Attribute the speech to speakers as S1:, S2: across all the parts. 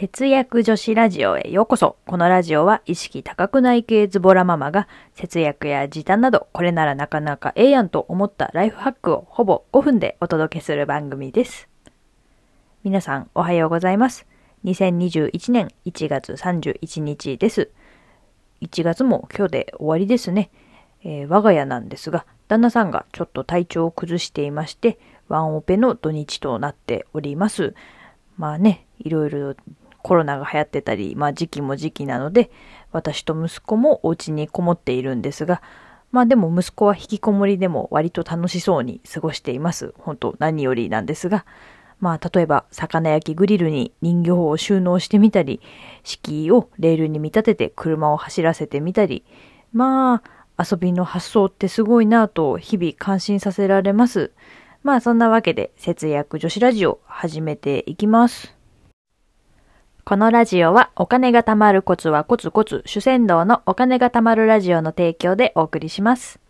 S1: 節約女子ラジオへようこそ。このラジオは意識高くない系ズボラママが節約や時短などこれならなかなかええやんと思ったライフハックをほぼ5分でお届けする番組です。皆さんおはようございます。2021年1月31日です。1月も今日で終わりですね。えー我が家なんですが、旦那さんがちょっと体調を崩していまして、ワンオペの土日となっております。まあね、いろいろコロナが流行ってたり、まあ時期も時期なので、私と息子もお家にこもっているんですが、まあでも息子は引きこもりでも割と楽しそうに過ごしています。本当何よりなんですが、まあ例えば魚焼きグリルに人形を収納してみたり、敷居をレールに見立てて車を走らせてみたり、まあ遊びの発想ってすごいなぁと日々感心させられます。まあそんなわけで節約女子ラジオ始めていきます。このラジオはお金が貯まるコツはコツコツ主戦道のお金が貯まるラジオの提供でお送りします。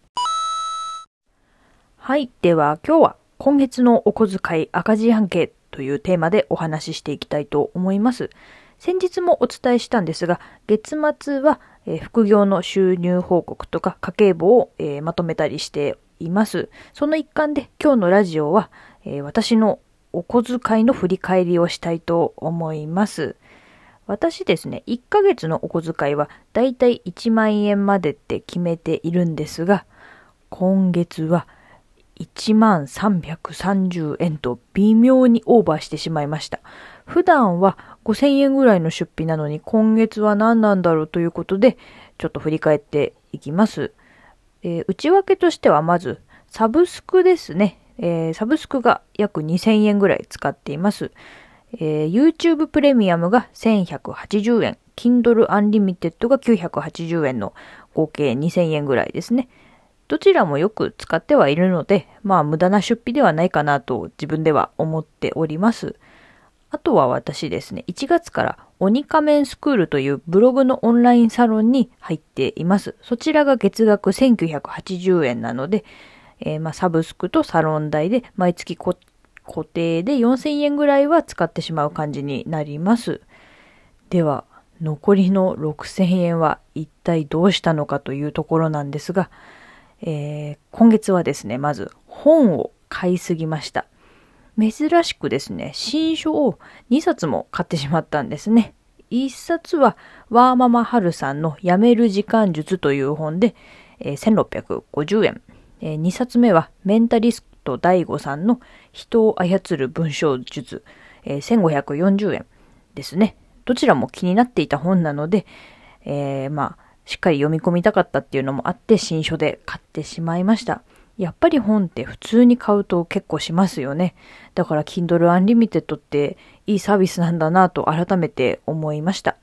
S1: はい。では今日は今月のお小遣い赤字半径というテーマでお話ししていきたいと思います。先日もお伝えしたんですが、月末は、副業の収入報告とか家計簿を、まとめたりしています。その一環で今日のラジオは、私のお小遣いの振り返りをしたいと思います。私ですね、1ヶ月のお小遣いはだいたい1万円までって決めているんですが、今月は1万330円と微妙にオーバーしてしまいました。普段は5000円ぐらいの出費なのに今月は何なんだろうということで、ちょっと振り返っていきます。えー内訳としてはまず、サブスクですね。えーサブスクが約2000円ぐらい使っています。えー YouTube プレミアムが1180円、Kindle Unlimited が980円の合計2000円ぐらいですね。どちらもよく使ってはいるので、まあ無駄な出費ではないかなと自分では思っております。あとは私ですね、1月から鬼仮面スクールというブログのオンラインサロンに入っています。そちらが月額1980円なので、えーまあサブスクとサロン代で毎月こ固定で4000円ぐらいは使ってしまう感じになります。では、残りの6000円は一体どうしたのかというところなんですが、えー今月はですね、まず本を買いすぎました。珍しくですね、新書を2冊も買ってしまったんですね。1冊はワーママハルさんのやめる時間術という本で、えー1650円。え2冊目はメンタリスト第5さんの人を操る文章術、えー1540円ですね。どちらも気になっていた本なので、えーまあ、しっかり読み込みたかったっていうのもあって新書で買ってしまいました。やっぱり本って普通に買うと結構しますよね。だから Kindle Unlimited っていいサービスなんだなと改めて思いました。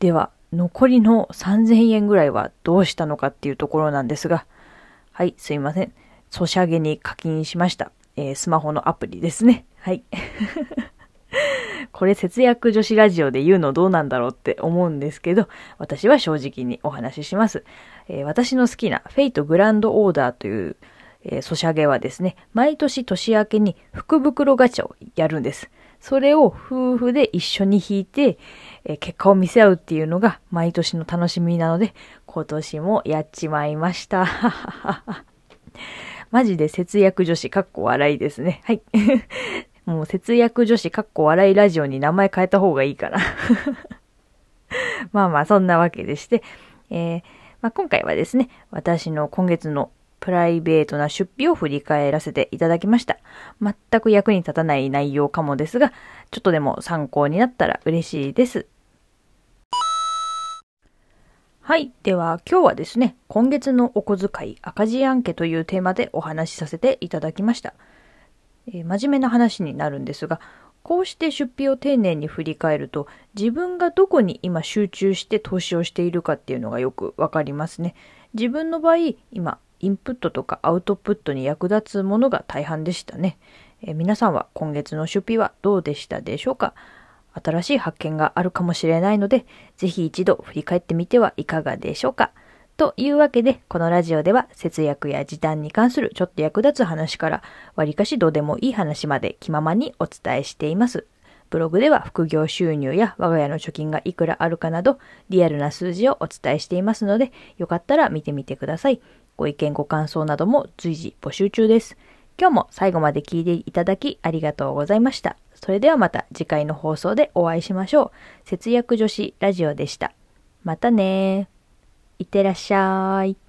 S1: では、残りの3000円ぐらいはどうしたのかっていうところなんですが、はい、すいません。ソシャゲに課金しました。えースマホのアプリですね。はい。これ節約女子ラジオで言うのどうなんだろうって思うんですけど、私は正直にお話しします。えー私の好きなフェイトグランドオーダーという、えーソシャゲはですね、毎年年明けに福袋ガチャをやるんです。それを夫婦で一緒に引いて、えー結果を見せ合うっていうのが毎年の楽しみなので、今年もやっちまいました。マジで節約女子かっこ笑いですね。はい。もう節約女子かっこ笑いラジオに名前変えた方がいいかな。まあまあそんなわけでして、えーまあ、今回はですね、私の今月のプライベートな出費を振り返らせていただきました。全く役に立たない内容かもですが、ちょっとでも参考になったら嬉しいです。はい。では今日はですね、今月のお小遣い赤字案件というテーマでお話しさせていただきました。えー真面目な話になるんですが、こうして出費を丁寧に振り返ると、自分がどこに今集中して投資をしているかっていうのがよくわかりますね。自分の場合、今、インプットとかアウトプットに役立つものが大半でしたね。えー皆さんは今月の出費はどうでしたでしょうか？新しい発見があるかもしれないので、ぜひ一度振り返ってみてはいかがでしょうか。というわけで、このラジオでは節約や時短に関するちょっと役立つ話から、わりかしどうでもいい話まで気ままにお伝えしています。ブログでは副業収入や我が家の貯金がいくらあるかなどリアルな数字をお伝えしていますのでよかったら見てみてください。ご意見ご感想なども随時募集中です。今日も最後まで聞いていただきありがとうございました。それではまた次回の放送でお会いしましょう。節約女子ラジオでした。またねいってらっしゃい。